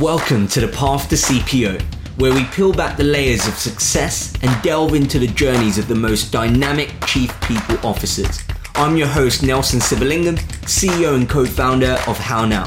Welcome to the Path to CPO, where we peel back the layers of success and delve into the journeys of the most dynamic chief people officers. I'm your host, Nelson Sivalingam, CEO and co founder of HowNow.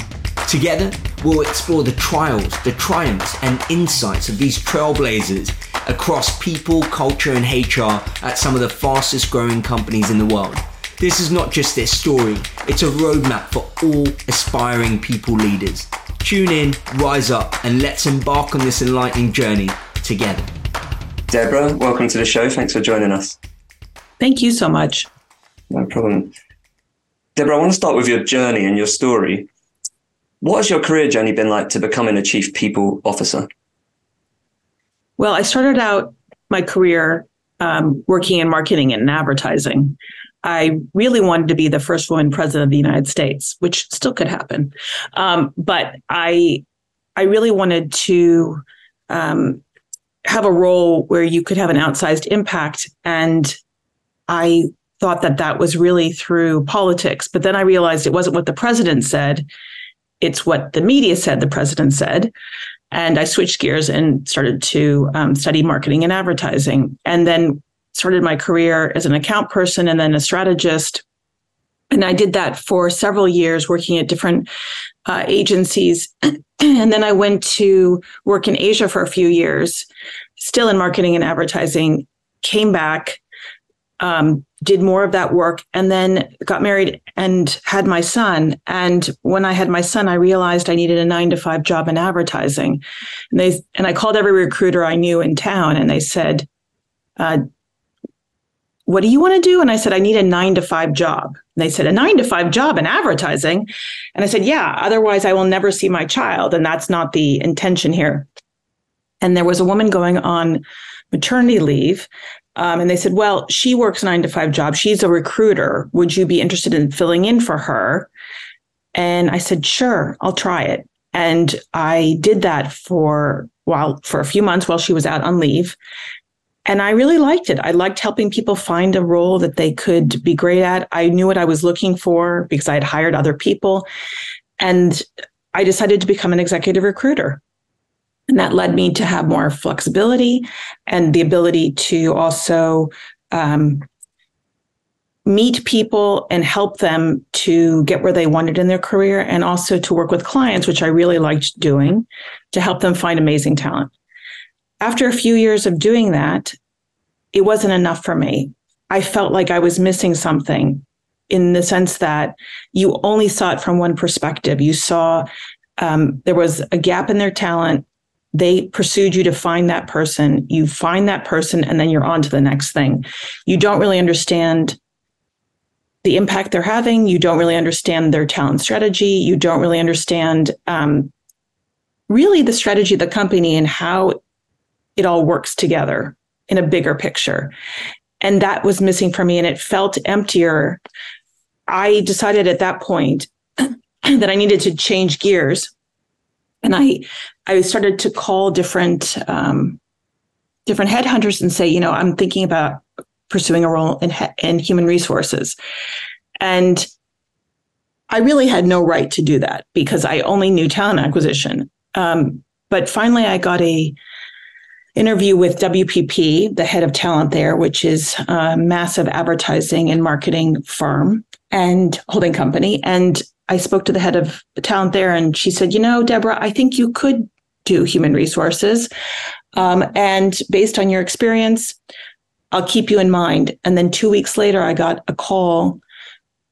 Together, we'll explore the trials, the triumphs, and insights of these trailblazers across people, culture, and HR at some of the fastest growing companies in the world. This is not just their story, it's a roadmap for all aspiring people leaders. Tune in, rise up, and let's embark on this enlightening journey together. Deborah, welcome to the show. Thanks for joining us. Thank you so much. No problem. Deborah, I want to start with your journey and your story. What has your career journey been like to becoming a chief people officer? Well, I started out my career um, working in marketing and advertising. I really wanted to be the first woman president of the United States, which still could happen. Um, but I, I really wanted to um, have a role where you could have an outsized impact, and I thought that that was really through politics. But then I realized it wasn't what the president said; it's what the media said the president said. And I switched gears and started to um, study marketing and advertising. And then started my career as an account person and then a strategist. And I did that for several years, working at different uh, agencies. and then I went to work in Asia for a few years, still in marketing and advertising, came back, um, did more of that work, and then got married and had my son. And when I had my son, I realized I needed a nine to five job in advertising. And they and I called every recruiter I knew in town, and they said, uh, what do you want to do? And I said, I need a nine to five job. And they said, a nine to five job in advertising. And I said, yeah, otherwise I will never see my child. And that's not the intention here. And there was a woman going on maternity leave. Um, and they said, well, she works nine to five job. She's a recruiter. Would you be interested in filling in for her? And I said, sure, I'll try it. And I did that for while for a few months while she was out on leave. And I really liked it. I liked helping people find a role that they could be great at. I knew what I was looking for because I had hired other people. And I decided to become an executive recruiter. And that led me to have more flexibility and the ability to also um, meet people and help them to get where they wanted in their career and also to work with clients, which I really liked doing to help them find amazing talent after a few years of doing that, it wasn't enough for me. I felt like I was missing something in the sense that you only saw it from one perspective. You saw um, there was a gap in their talent. They pursued you to find that person. You find that person, and then you're on to the next thing. You don't really understand the impact they're having. You don't really understand their talent strategy. You don't really understand um, really the strategy of the company and how it all works together in a bigger picture. And that was missing for me and it felt emptier. I decided at that point that I needed to change gears. And I I started to call different um, different headhunters and say, you know, I'm thinking about pursuing a role in, in human resources. And I really had no right to do that because I only knew talent acquisition. Um, but finally, I got a interview with WPP, the head of talent there, which is a massive advertising and marketing firm and holding company. And I spoke to the head of talent there, and she said, You know, Deborah, I think you could do human resources. Um, and based on your experience, I'll keep you in mind. And then two weeks later, I got a call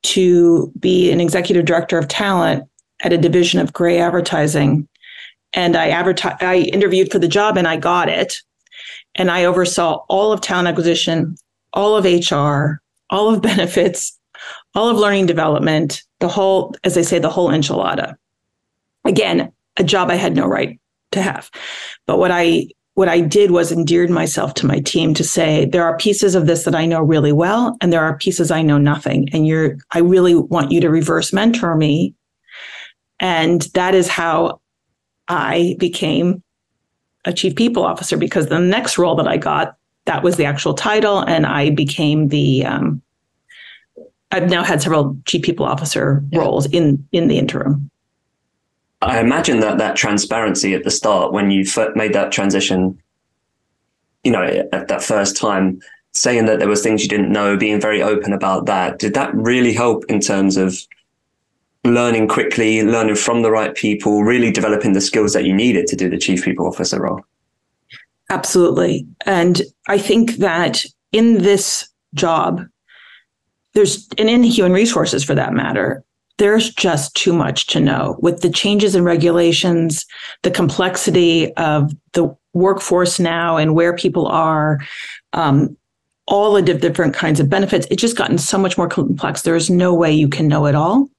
to be an executive director of talent at a division of Grey Advertising and I advertised, I interviewed for the job and I got it. And I oversaw all of talent acquisition, all of HR, all of benefits, all of learning development, the whole, as they say, the whole enchilada. Again, a job I had no right to have. But what I what I did was endeared myself to my team to say there are pieces of this that I know really well and there are pieces I know nothing and you're I really want you to reverse mentor me and that is how I became a chief people officer because the next role that I got, that was the actual title, and I became the. Um, I've now had several chief people officer yeah. roles in in the interim. I imagine that that transparency at the start, when you made that transition, you know, at that first time, saying that there was things you didn't know, being very open about that, did that really help in terms of learning quickly, learning from the right people, really developing the skills that you needed to do the chief people officer role? Absolutely. And I think that in this job, there's, and in human resources for that matter, there's just too much to know with the changes in regulations, the complexity of the workforce now and where people are, um, all the different kinds of benefits. It's just gotten so much more complex. There is no way you can know it all.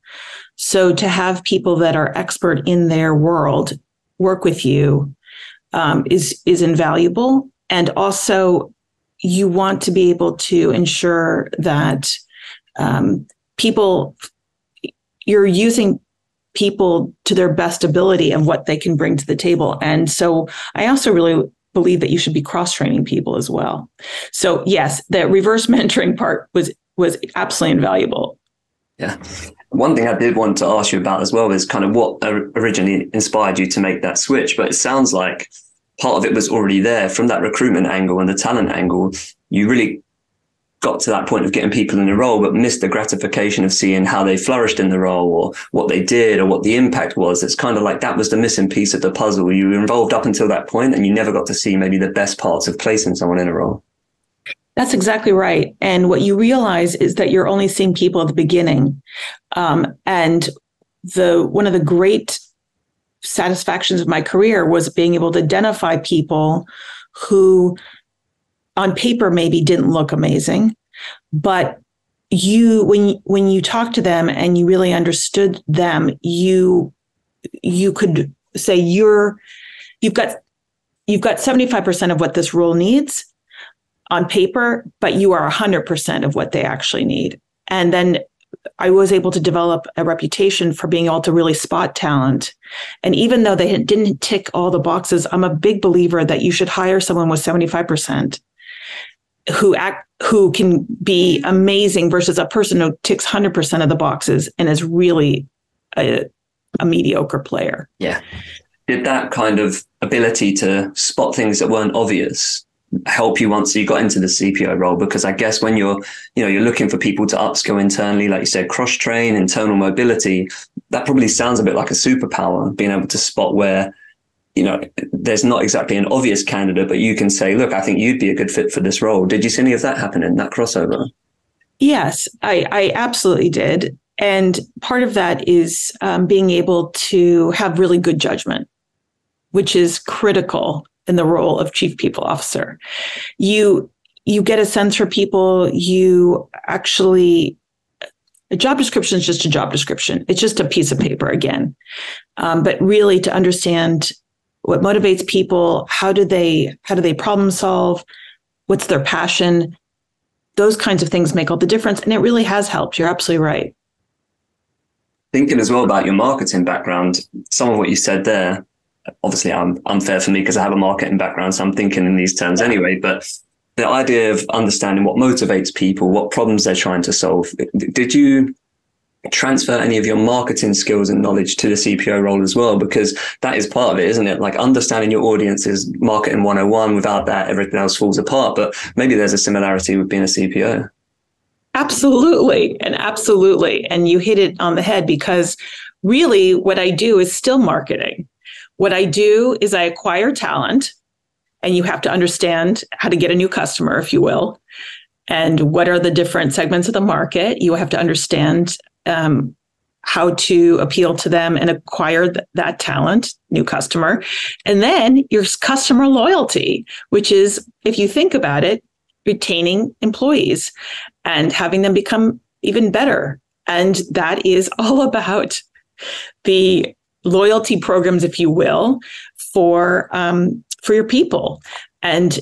So to have people that are expert in their world work with you um, is is invaluable, and also you want to be able to ensure that um, people you're using people to their best ability and what they can bring to the table. And so I also really believe that you should be cross training people as well. So yes, the reverse mentoring part was was absolutely invaluable. Yeah. One thing I did want to ask you about as well is kind of what originally inspired you to make that switch. But it sounds like part of it was already there from that recruitment angle and the talent angle. You really got to that point of getting people in the role, but missed the gratification of seeing how they flourished in the role or what they did or what the impact was. It's kind of like that was the missing piece of the puzzle. You were involved up until that point and you never got to see maybe the best parts of placing someone in a role. That's exactly right. And what you realize is that you're only seeing people at the beginning. Um, and the one of the great satisfactions of my career was being able to identify people who on paper maybe didn't look amazing, but you when when you talk to them and you really understood them, you you could say you're you've got you've got 75% of what this role needs on paper, but you are 100% of what they actually need. And then I was able to develop a reputation for being able to really spot talent. And even though they didn't tick all the boxes, I'm a big believer that you should hire someone with 75% who act who can be amazing versus a person who ticks 100% of the boxes and is really a, a mediocre player. Yeah. Did that kind of ability to spot things that weren't obvious help you once you got into the CPO role? Because I guess when you're, you know, you're looking for people to upskill internally, like you said, cross train, internal mobility, that probably sounds a bit like a superpower, being able to spot where you know, there's not exactly an obvious candidate, but you can say, look, I think you'd be a good fit for this role. Did you see any of that happen in that crossover? Yes, I, I absolutely did. And part of that is um, being able to have really good judgment, which is critical in the role of chief people officer. You you get a sense for people. You actually a job description is just a job description. It's just a piece of paper again. Um, but really to understand what motivates people how do they how do they problem solve what's their passion those kinds of things make all the difference and it really has helped you're absolutely right thinking as well about your marketing background some of what you said there obviously i'm unfair for me because i have a marketing background so i'm thinking in these terms anyway but the idea of understanding what motivates people what problems they're trying to solve did you transfer any of your marketing skills and knowledge to the CPO role as well, because that is part of it, isn't it? Like understanding your audience is marketing 101. Without that, everything else falls apart. But maybe there's a similarity with being a CPO. Absolutely. And absolutely. And you hit it on the head because really what I do is still marketing. What I do is I acquire talent and you have to understand how to get a new customer, if you will and what are the different segments of the market. You have to understand um, how to appeal to them and acquire th- that talent, new customer. And then your customer loyalty, which is, if you think about it, retaining employees and having them become even better. And that is all about the loyalty programs, if you will, for um, for your people. And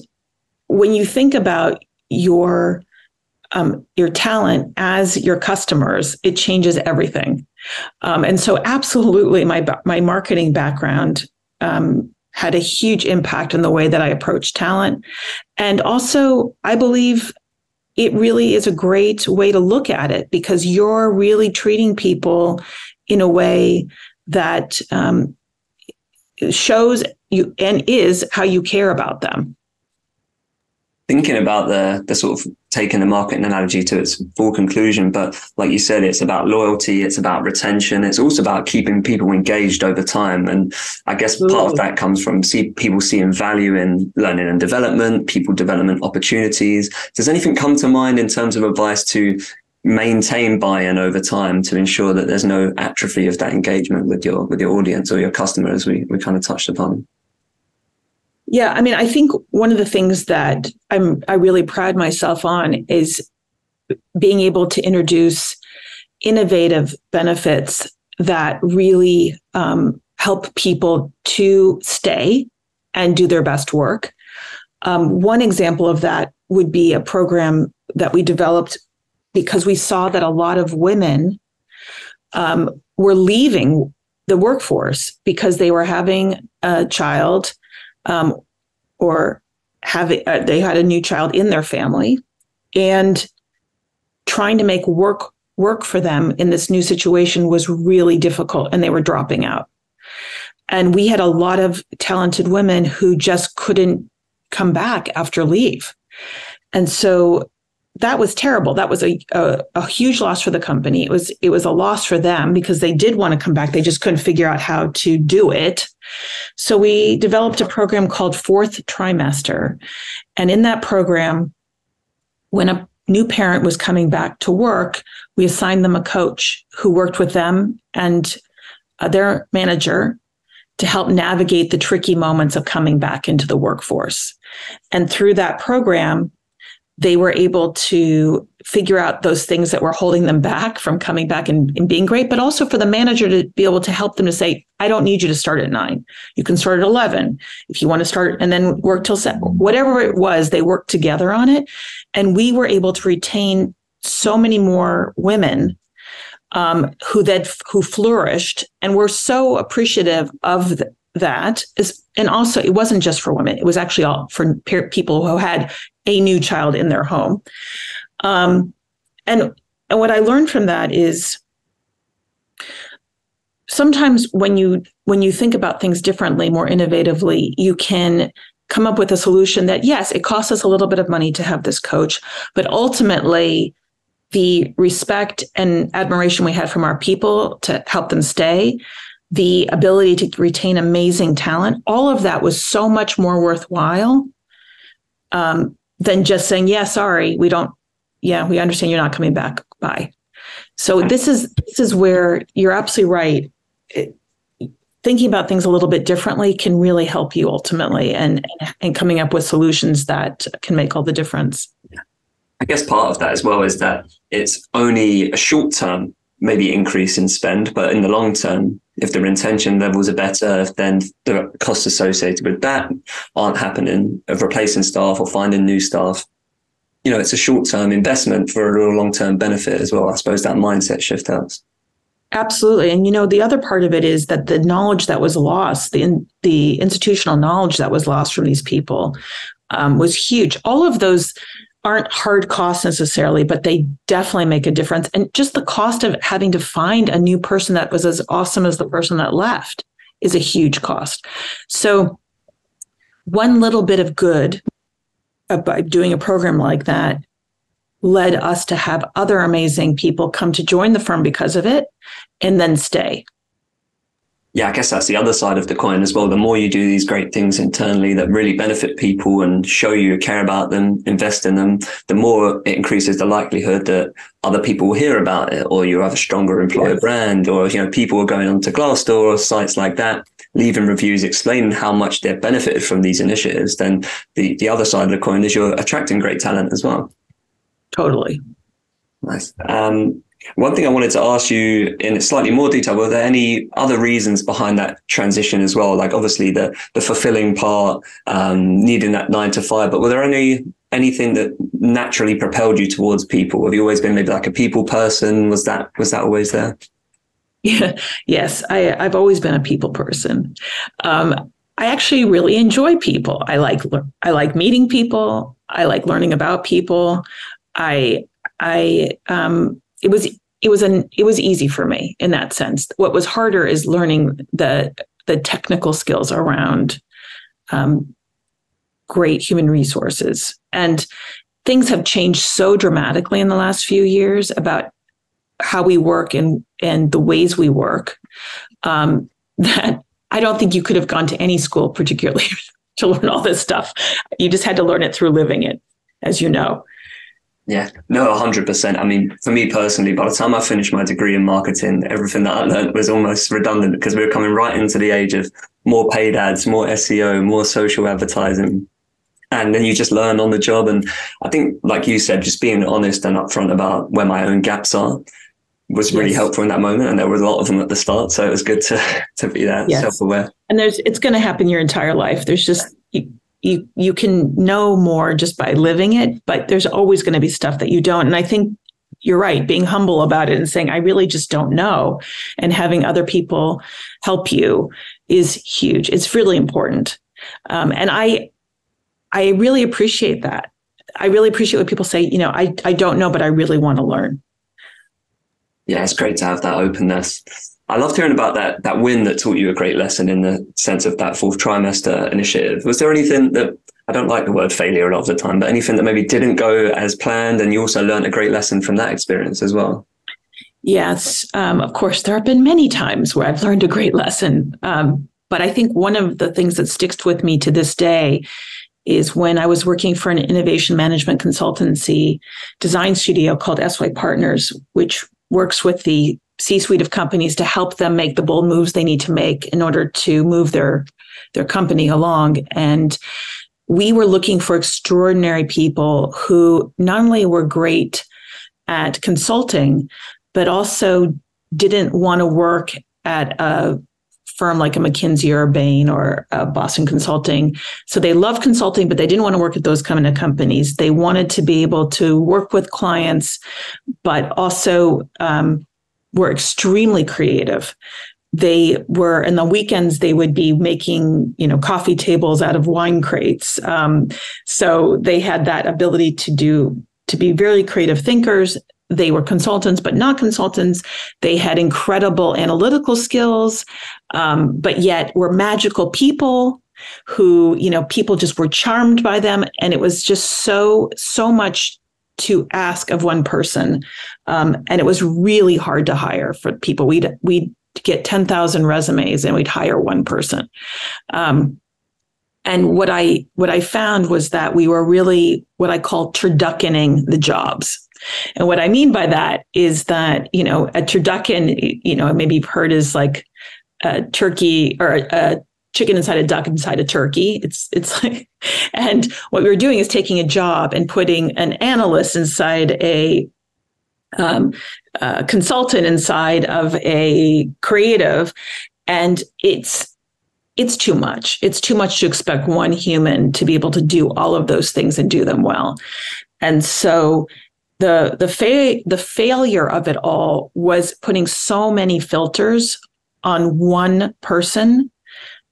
when you think about your um, your talent as your customers, it changes everything. Um, and so, absolutely, my my marketing background um, had a huge impact on the way that I approach talent, and also, I believe it really is a great way to look at it because you're really treating people in a way that um, shows you and is how you care about them thinking about the the sort of taking the marketing analogy to its full conclusion, but like you said, it's about loyalty, it's about retention, it's also about keeping people engaged over time. And I guess part of that comes from see people seeing value in learning and development, people development opportunities. Does anything come to mind in terms of advice to maintain buy-in over time to ensure that there's no atrophy of that engagement with your with your audience or your customer as we, we kind of touched upon? Yeah, I mean, I think one of the things that I'm I really pride myself on is being able to introduce innovative benefits that really um, help people to stay and do their best work. Um, one example of that would be a program that we developed because we saw that a lot of women um, were leaving the workforce because they were having a child um, or having uh, they had a new child in their family and trying to make work work for them in this new situation was really difficult and they were dropping out. And we had a lot of talented women who just couldn't come back after leave. And so that was terrible. That was a, a, a huge loss for the company. It was it was a loss for them because they did want to come back. They just couldn't figure out how to do it. So we developed a program called Fourth Trimester, and in that program, when a new parent was coming back to work, we assigned them a coach who worked with them and uh, their manager to help navigate the tricky moments of coming back into the workforce. And through that program, they were able to figure out those things that were holding them back from coming back and, and, being great, but also for the manager to be able to help them to say, I don't need you to start at nine. You can start at 11 if you want to start and then work till seven. Whatever it was, they worked together on it. And we were able to retain so many more women um, who then who flourished and were so appreciative of the, that is and also it wasn't just for women it was actually all for people who had a new child in their home. Um, and and what i learned from that is sometimes when you when you think about things differently more innovatively you can come up with a solution that yes it costs us a little bit of money to have this coach but ultimately the respect and admiration we had from our people to help them stay the ability to retain amazing talent, all of that was so much more worthwhile um, than just saying, yeah, sorry, we don't, yeah, we understand you're not coming back. Bye. So this is this is where you're absolutely right. It, thinking about things a little bit differently can really help you ultimately and and coming up with solutions that can make all the difference. I guess part of that as well is that it's only a short term maybe increase in spend, but in the long term, if the retention levels are better, then the costs associated with that aren't happening of replacing staff or finding new staff. You know, it's a short term investment for a real long term benefit as well. I suppose that mindset shift helps. Absolutely. And you know, the other part of it is that the knowledge that was lost, the in, the institutional knowledge that was lost from these people um, was huge. All of those aren't hard costs necessarily, but they definitely make a difference. And just the cost of having to find a new person that was as awesome as the person that left is a huge cost. So, one little bit of good by doing a program like that led us to have other amazing people come to join the firm because of it and then stay yeah, I guess that's the other side of the coin as well. The more you do these great things internally that really benefit people and show you care about them, invest in them, the more it increases the likelihood that other people will hear about it, or you have a stronger employer yes. brand, or you know people are going onto Glassdoor or sites like that, leaving reviews explaining how much they've benefited from these initiatives. Then the the other side of the coin is you're attracting great talent as well. Totally. Nice. Um, one thing I wanted to ask you in slightly more detail, were there any other reasons behind that transition as well? Like obviously the the fulfilling part, um, needing that nine to five, but were there any anything that naturally propelled you towards people? Have you always been maybe like a people person? Was that was that always there? Yeah, yes, I, I've always been a people person. Um, I actually really enjoy people. I like I like meeting people. I like learning about people. I I um, it was it was an it was easy for me in that sense. What was harder is learning the the technical skills around um, great human resources and things have changed so dramatically in the last few years about how we work and and the ways we work um, that I don't think you could have gone to any school particularly to learn all this stuff. You just had to learn it through living it, as you know. Yeah, no, hundred percent. I mean, for me personally, by the time I finished my degree in marketing, everything that I learned was almost redundant because we were coming right into the age of more paid ads, more SEO, more social advertising. And then you just learn on the job. And I think, like you said, just being honest and upfront about where my own gaps are was really yes. helpful in that moment. And there were a lot of them at the start. So it was good to, to be that yes. self aware. And there's, it's going to happen your entire life. There's just, you, you, you can know more just by living it, but there's always going to be stuff that you don't. And I think you're right, being humble about it and saying, I really just don't know. And having other people help you is huge. It's really important. Um, and I, I really appreciate that. I really appreciate when people say, you know, I, I don't know, but I really want to learn yeah, it's great to have that openness. I loved hearing about that that win that taught you a great lesson in the sense of that fourth trimester initiative. Was there anything that I don't like the word failure a lot of the time, but anything that maybe didn't go as planned, and you also learned a great lesson from that experience as well? Yes, um, of course, there have been many times where I've learned a great lesson. Um, but I think one of the things that sticks with me to this day is when I was working for an innovation management consultancy design studio called SYPartners, which works with the C suite of companies to help them make the bold moves they need to make in order to move their their company along. And we were looking for extraordinary people who not only were great at consulting, but also didn't want to work at a firm like a McKinsey or a Bain or a Boston Consulting. So they love consulting, but they didn't want to work at those kind of companies. They wanted to be able to work with clients, but also um, were extremely creative. They were in the weekends. They would be making, you know, coffee tables out of wine crates. Um, so they had that ability to do to be very creative thinkers they were consultants, but not consultants. They had incredible analytical skills, um, but yet were magical people who, you know, people just were charmed by them. And it was just so, so much to ask of one person. Um, and it was really hard to hire for people. We'd, we'd get 10,000 resumes and we'd hire one person. Um, and what I what I found was that we were really what I call turduckening the jobs. And what I mean by that is that, you know, a turducken, you know, maybe you've heard is like a turkey or a chicken inside a duck inside a turkey. It's it's like, and what we were doing is taking a job and putting an analyst inside a um, consultant inside of a creative, and it's it's too much. It's too much to expect one human to be able to do all of those things and do them well. And so the the fa- the failure of it all was putting so many filters on one person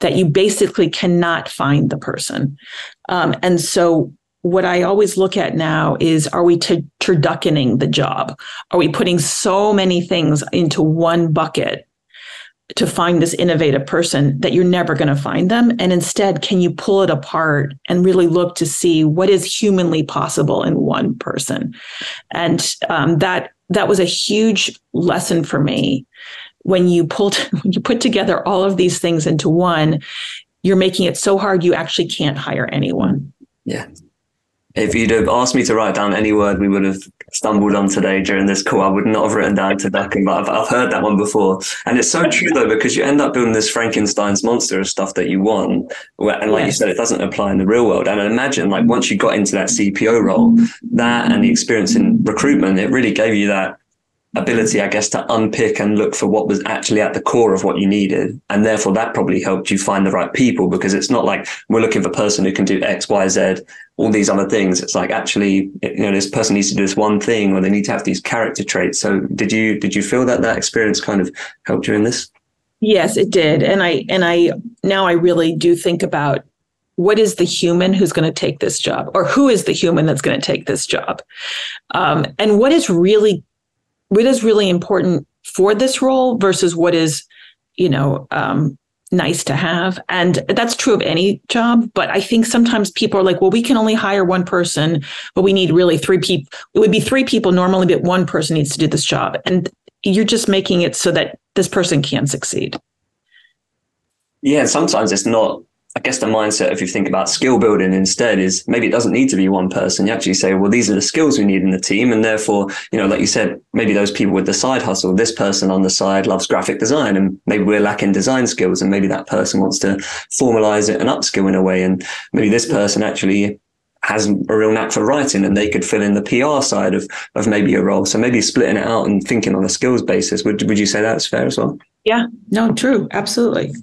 that you basically cannot find the person. Um, and so what I always look at now is are we t- turduckening the job? Are we putting so many things into one bucket to find this innovative person that you're never going to find them? And instead can you pull it apart and really look to see what is humanly possible in one person? And um, that that was a huge lesson for me. When you pulled when you put together all of these things into one you're making it so hard you actually can't hire anyone. Yeah if you'd have asked me to write down any word we would have stumbled on today during this call, I would not have written down turducken, but I've, I've heard that one before. And it's so true though, because you end up building this Frankenstein's monster of stuff that you want. And like yeah. you said, it doesn't apply in the real world. And I imagine like mm. once you got into that CPO role, that and the experience in recruitment, it really gave you that ability, I guess, to unpick and look for what was actually at the core of what you needed. And therefore that probably helped you find the right people because it's not like we're looking for a person who can do X, Y, Z, all these other things. It's like actually, you know, this person needs to do this one thing or they need to have these character traits. So did you, did you feel that that experience kind of helped you in this? Yes, it did. And I, and I, now I really do think about what is the human who's going to take this job or who is the human that's going to take this job um, and what is really what is really important for this role versus what is, you know, um, nice to have. And that's true of any job. But I think sometimes people are like, well, we can only hire one person, but we need really three people. It would be three people normally, but one person needs to do this job. And you're just making it so that this person can succeed. Yeah, sometimes it's not I guess the mindset, if you think about skill building instead, is maybe it doesn't need to be one person. You actually say, well, these are the skills we need in the team. And therefore, you know, like you said, maybe those people with the side hustle, this person on the side loves graphic design and maybe we're lacking design skills. And maybe that person wants to formalize it and upskill in a way. And maybe this person actually has a real knack for writing and they could fill in the PR side of, of maybe a role. So maybe splitting it out and thinking on a skills basis. Would, would you say that's fair as well? Yeah, no, true. Absolutely.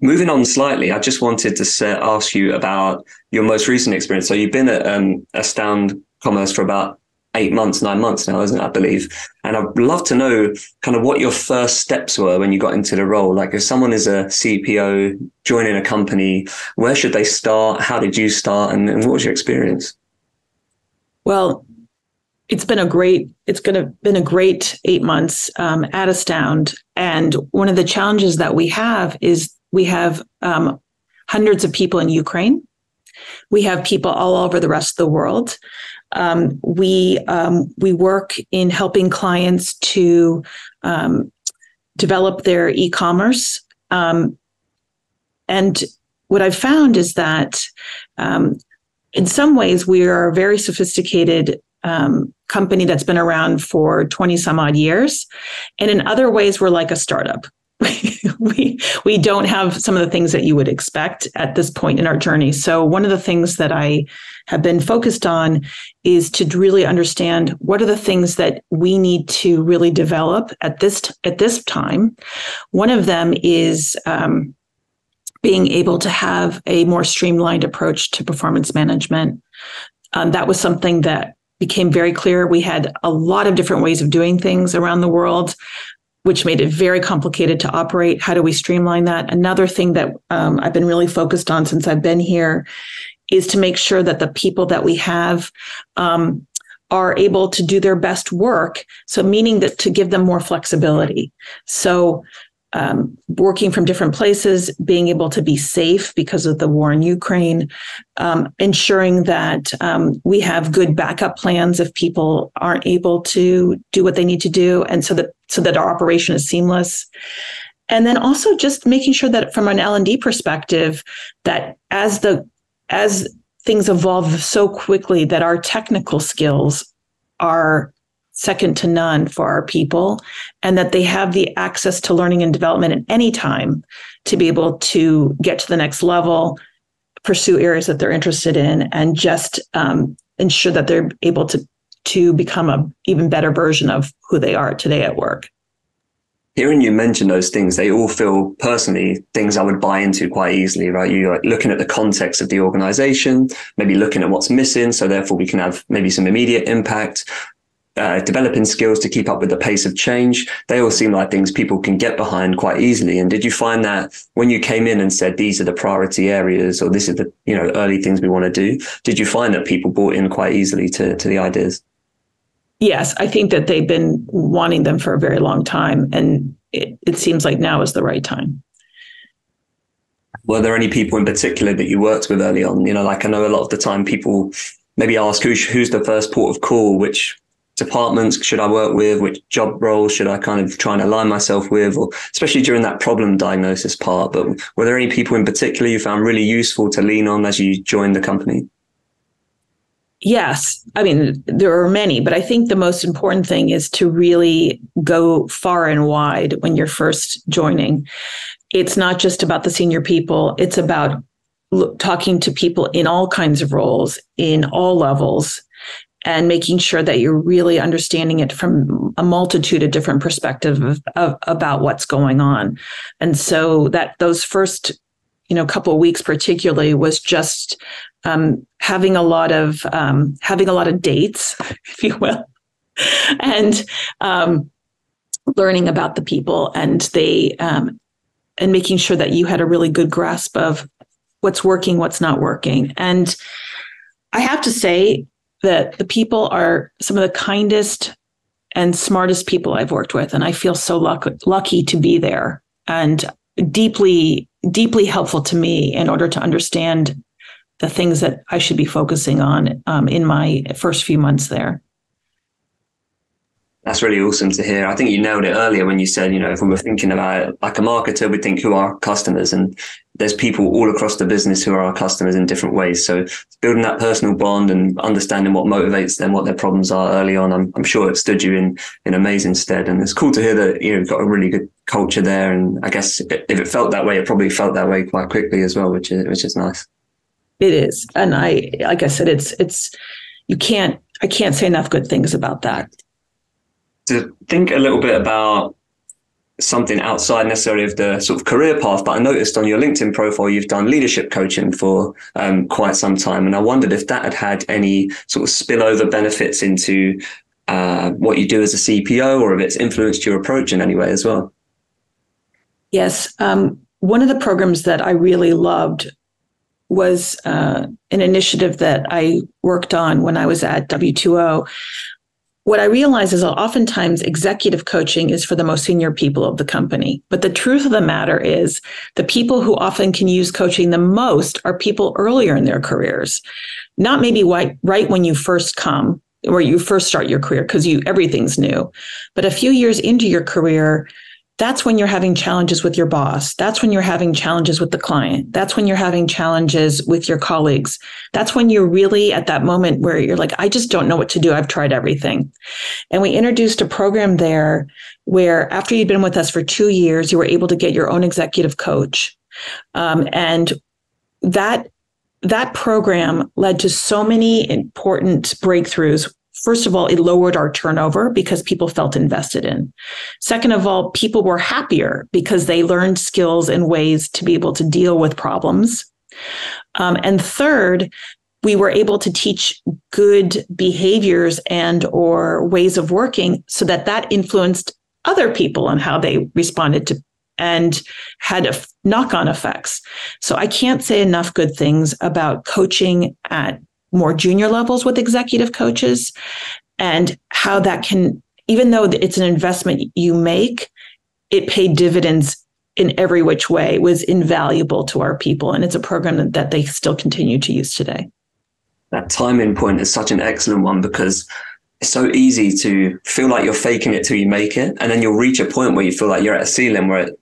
Moving on slightly, I just wanted to say, ask you about your most recent experience. So you've been at um, Astound Commerce for about eight months, nine months now, isn't it? I believe. And I'd love to know kind of what your first steps were when you got into the role. Like if someone is a CPO joining a company, where should they start? How did you start? And, and what was your experience? Well, it's been a great it's going to been a great eight months um, at astound and one of the challenges that we have is we have um, hundreds of people in Ukraine. We have people all over the rest of the world. Um, we um, we work in helping clients to um, develop their e-commerce. Um, and what I've found is that in some ways we are a very sophisticated um, company that's been around for 20 some odd years. And in other ways, we're like a startup. we we don't have some of the things that you would expect at this point in our journey. So one of the things that I have been focused on is to really understand what are the things that we need to really develop at this at this time. One of them is um, being able to have a more streamlined approach to performance management. Um, that was something that became very clear. We had a lot of different ways of doing things around the world which made it very complicated to operate. How do we streamline that? Another thing that um, I've been really focused on since I've been here is to make sure that the people that we have um, are able to do their best work. So, meaning that to give them more flexibility. So, um, working from different places, being able to be safe because of the war in Ukraine, um, ensuring that um, we have good backup plans if people aren't able to do what they need to do, and so that so that our operation is seamless. And then also just making sure that from an L and D perspective, that as the as things evolve so quickly, that our technical skills are second to none for our people and that they have the access to learning and development at any time to be able to get to the next level pursue areas that they're interested in and just um, ensure that they're able to to become a even better version of who they are today at work hearing you mention those things, they all feel personally things I would buy into quite easily, right? You're like looking at the context of the organization, maybe looking at what's missing. So therefore we can have maybe some immediate impact uh, developing skills to keep up with the pace of change. They all seem like things people can get behind quite easily. And did you find that when you came in and said these are the priority areas or this is the you know early things we want to do? Did you find that people bought in quite easily to to the ideas? Yes, I think that they've been wanting them for a very long time, and it, it seems like now is the right time. Were there any people in particular that you worked with early on? You know, like I know a lot of the time people maybe ask who's who's the first port of call, which departments should I work with? Which job roles should I kind of try and align myself with? Or especially during that problem diagnosis part. But were there any people in particular you found really useful to lean on as you joined the company? Yes. I mean, there are many, but I think the most important thing is to really go far and wide when you're first joining. It's not just about the senior people, it's about talking to people in all kinds of roles, in all levels, and making sure that you're really understanding it from a multitude of different perspectives of, of, about what's going on. And so that those first, you know, couple of weeks particularly was just um, having a lot of um, having a lot of dates, if you will, and um, learning about the people and they um, and making sure that you had a really good grasp of what's working, what's not working, and I have to say, that the people are some of the kindest and smartest people I've worked with. And I feel so luck- lucky to be there and deeply, deeply helpful to me in order to understand the things that I should be focusing on um, in my first few months there. That's really awesome to hear. I think you nailed it earlier when you said, you know, if we were thinking about like a marketer, we think who are customers, and there's people all across the business who are our customers in different ways. So building that personal bond and understanding what motivates them, what their problems are early on, I'm, I'm sure it stood you in in amazing stead. And it's cool to hear that you know, you've got a really good culture there. And I guess if it felt that way, it probably felt that way quite quickly as well, which is which is nice. It is, and I, like I said, it's it's you can't I can't say enough good things about that to think a little bit about something outside necessarily of the sort of career path, but I noticed on your LinkedIn profile you've done leadership coaching for um, quite some time, and I wondered if that had had any sort of spillover benefits into uh, what you do as a CPO, or if it's influenced your approach in any way as well. Yes, um, one of the programs that I really loved was uh, an initiative that I worked on when I was at W2O, what I realize is oftentimes executive coaching is for the most senior people of the company. But the truth of the matter is the people who often can use coaching the most are people earlier in their careers, not maybe right when you first come or you first start your career because you everything's new, but a few years into your career, that's when you're having challenges with your boss. That's when you're having challenges with the client. That's when you're having challenges with your colleagues. That's when you're really at that moment where you're like, I just don't know what to do. I've tried everything. And we introduced a program there where after you'd been with us for two years, you were able to get your own executive coach. Um, and that that program led to so many important breakthroughs First of all, it lowered our turnover because people felt invested in. Second of all, people were happier because they learned skills and ways to be able to deal with problems. Um, and third, we were able to teach good behaviors and or ways of working so that that influenced other people and how they responded to and had knock-on effects. So I can't say enough good things about coaching at more junior levels with executive coaches and how that can, even though it's an investment you make, it paid dividends in every which way, it was invaluable to our people. And it's a program that, that they still continue to use today. That timing point is such an excellent one because it's so easy to feel like you're faking it till you make it. And then you'll reach a point where you feel like you're at a ceiling where it,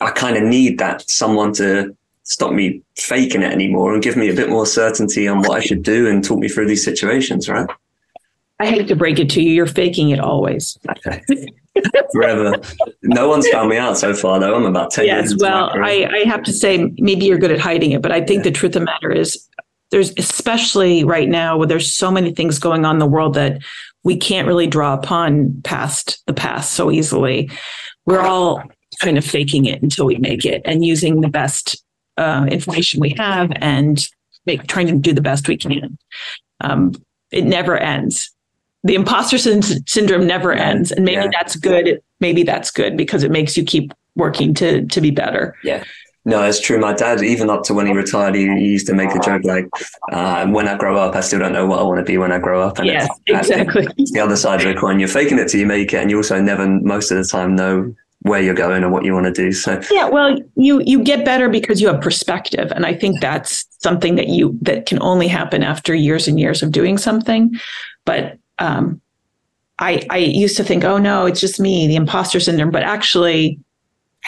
I kind of need that someone to stop me faking it anymore and give me a bit more certainty on what I should do and talk me through these situations, right? I hate to break it to you, you're faking it always. Okay. Forever. No one's found me out so far, though. I'm about 10 yes, years. well, I, I have to say, maybe you're good at hiding it, but I think yeah. the truth of the matter is there's especially right now where there's so many things going on in the world that we can't really draw upon past the past so easily. We're all kind of faking it until we make it and using the best uh, information we have and make trying to do the best we can. Um, it never ends. The imposter syndrome never ends, and maybe yeah. that's good. Maybe that's good because it makes you keep working to to be better. Yeah. No, it's true. My dad, even up to when he retired, he, he used to make a joke like, uh, "When I grow up, I still don't know what I want to be when I grow up." And yes, it's, exactly. It's the other side of the coin. You're faking it till you make it, and you also never, most of the time, know where you're going and what you want to do. So yeah, well, you you get better because you have perspective, and I think that's something that you that can only happen after years and years of doing something. But um, I I used to think, oh no, it's just me, the imposter syndrome, but actually.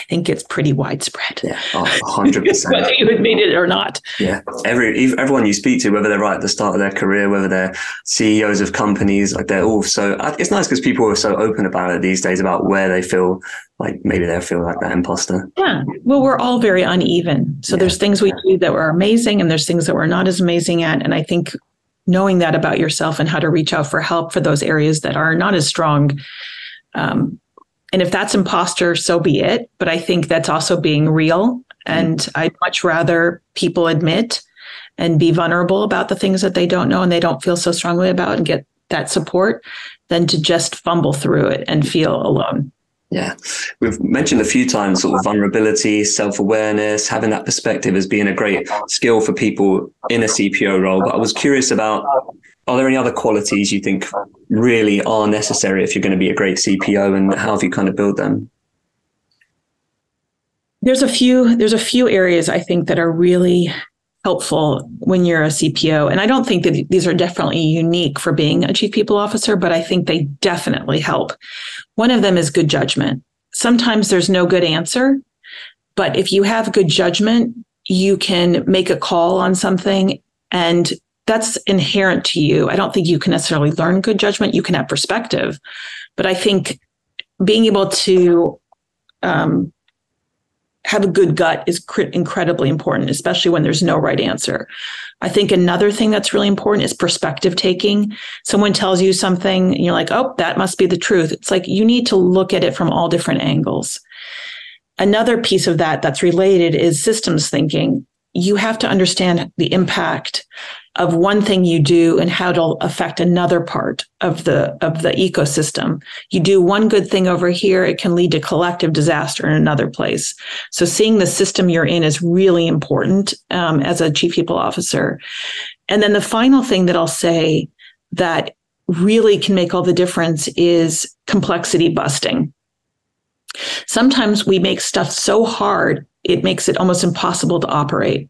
I think it's pretty widespread. Yeah, hundred percent. Whether you admit it or not. Yeah, every everyone you speak to, whether they're right at the start of their career, whether they're CEOs of companies, like they're all so. It's nice because people are so open about it these days about where they feel like maybe they'll feel like that imposter. Yeah. Well, we're all very uneven. So yeah. there's things we do that were amazing and there's things that we're not as amazing at. And I think knowing that about yourself and how to reach out for help for those areas that are not as strong. Um, and if that's imposter, so be it. But I think that's also being real. And mm-hmm. I'd much rather people admit and be vulnerable about the things that they don't know and they don't feel so strongly about and get that support than to just fumble through it and feel alone. Yeah, we've mentioned a few times sort of vulnerability, self awareness, having that perspective as being a great skill for people in a CPO role. But I was curious about are there any other qualities you think really are necessary if you're going to be a great CPO and how have you kind of built them? There's a few there's a few areas I think that are really helpful when you're a CPO. And I don't think that these are definitely unique for being a chief people officer, but I think they definitely help. One of them is good judgment. Sometimes there's no good answer, but if you have good judgment, you can make a call on something and that's inherent to you. I don't think you can necessarily learn good judgment. You can have perspective, but I think being able to um, have a good gut is cr- incredibly important, especially when there's no right answer. I think another thing that's really important is perspective taking. Someone tells you something and you're like, oh, that must be the truth. It's like you need to look at it from all different angles. Another piece of that that's related is systems thinking. You have to understand the impact of one thing you do and how it'll affect another part of the of the ecosystem. You do one good thing over here, it can lead to collective disaster in another place. So seeing the system you're in is really important um, as a chief people officer. And then the final thing that I'll say that really can make all the difference is complexity busting. Sometimes we make stuff so hard, it makes it almost impossible to operate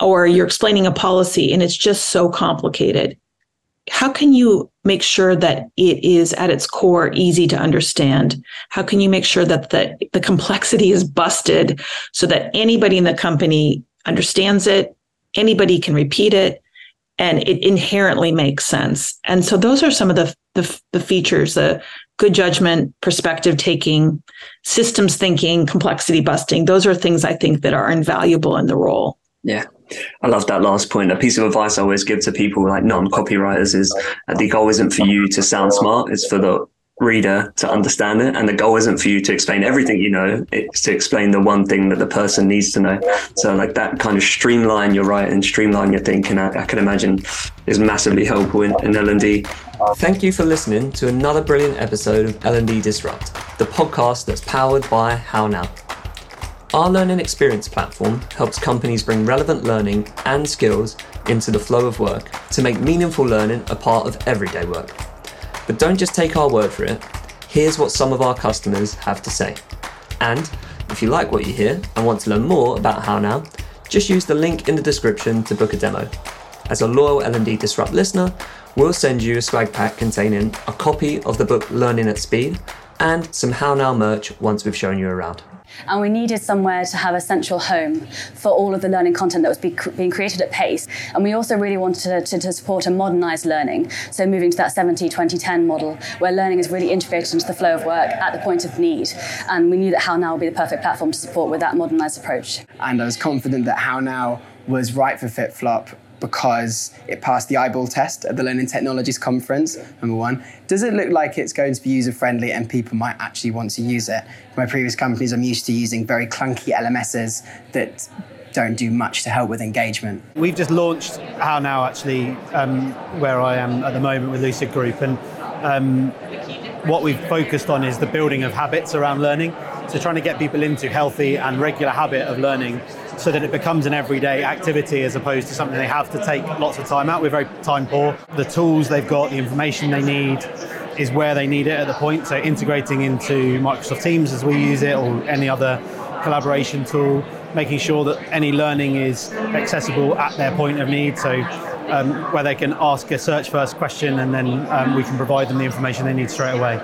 or you're explaining a policy and it's just so complicated. How can you make sure that it is at its core easy to understand? How can you make sure that the, the complexity is busted so that anybody in the company understands it, anybody can repeat it, and it inherently makes sense? And so those are some of the, the, the features, the good judgment, perspective taking, systems thinking, complexity busting. Those are things I think that are invaluable in the role. Yeah, I love that last point. A piece of advice I always give to people like non-copywriters is uh, the goal isn't for you to sound smart, it's for the reader to understand it. And the goal isn't for you to explain everything you know, it's to explain the one thing that the person needs to know. So like that kind of streamline your writing streamline your thinking, I, I can imagine is massively helpful in, in L&D. Thank you for listening to another brilliant episode of L&D Disrupt, the podcast that's powered by HowNow. Our learning experience platform helps companies bring relevant learning and skills into the flow of work to make meaningful learning a part of everyday work. But don't just take our word for it. Here's what some of our customers have to say. And if you like what you hear and want to learn more about HowNow, just use the link in the description to book a demo. As a loyal L&D Disrupt listener, we'll send you a swag pack containing a copy of the book Learning at Speed and some HowNow merch once we've shown you around and we needed somewhere to have a central home for all of the learning content that was be, being created at pace. And we also really wanted to, to, to support a modernized learning. So moving to that 70 20 10 model where learning is really integrated into the flow of work at the point of need. And we knew that HowNow would be the perfect platform to support with that modernized approach. And I was confident that HowNow was right for FitFlop because it passed the eyeball test at the Learning Technologies Conference, number one. Does it look like it's going to be user friendly and people might actually want to use it? My previous companies, I'm used to using very clunky LMSs that don't do much to help with engagement. We've just launched HowNow, actually, um, where I am at the moment with Lucid Group. And um, what we've focused on is the building of habits around learning. So, trying to get people into healthy and regular habit of learning so that it becomes an everyday activity as opposed to something they have to take lots of time out. We're very time poor. The tools they've got, the information they need, is where they need it at the point. So integrating into Microsoft Teams as we use it or any other collaboration tool, making sure that any learning is accessible at their point of need. So um, where they can ask a search first question and then um, we can provide them the information they need straight away.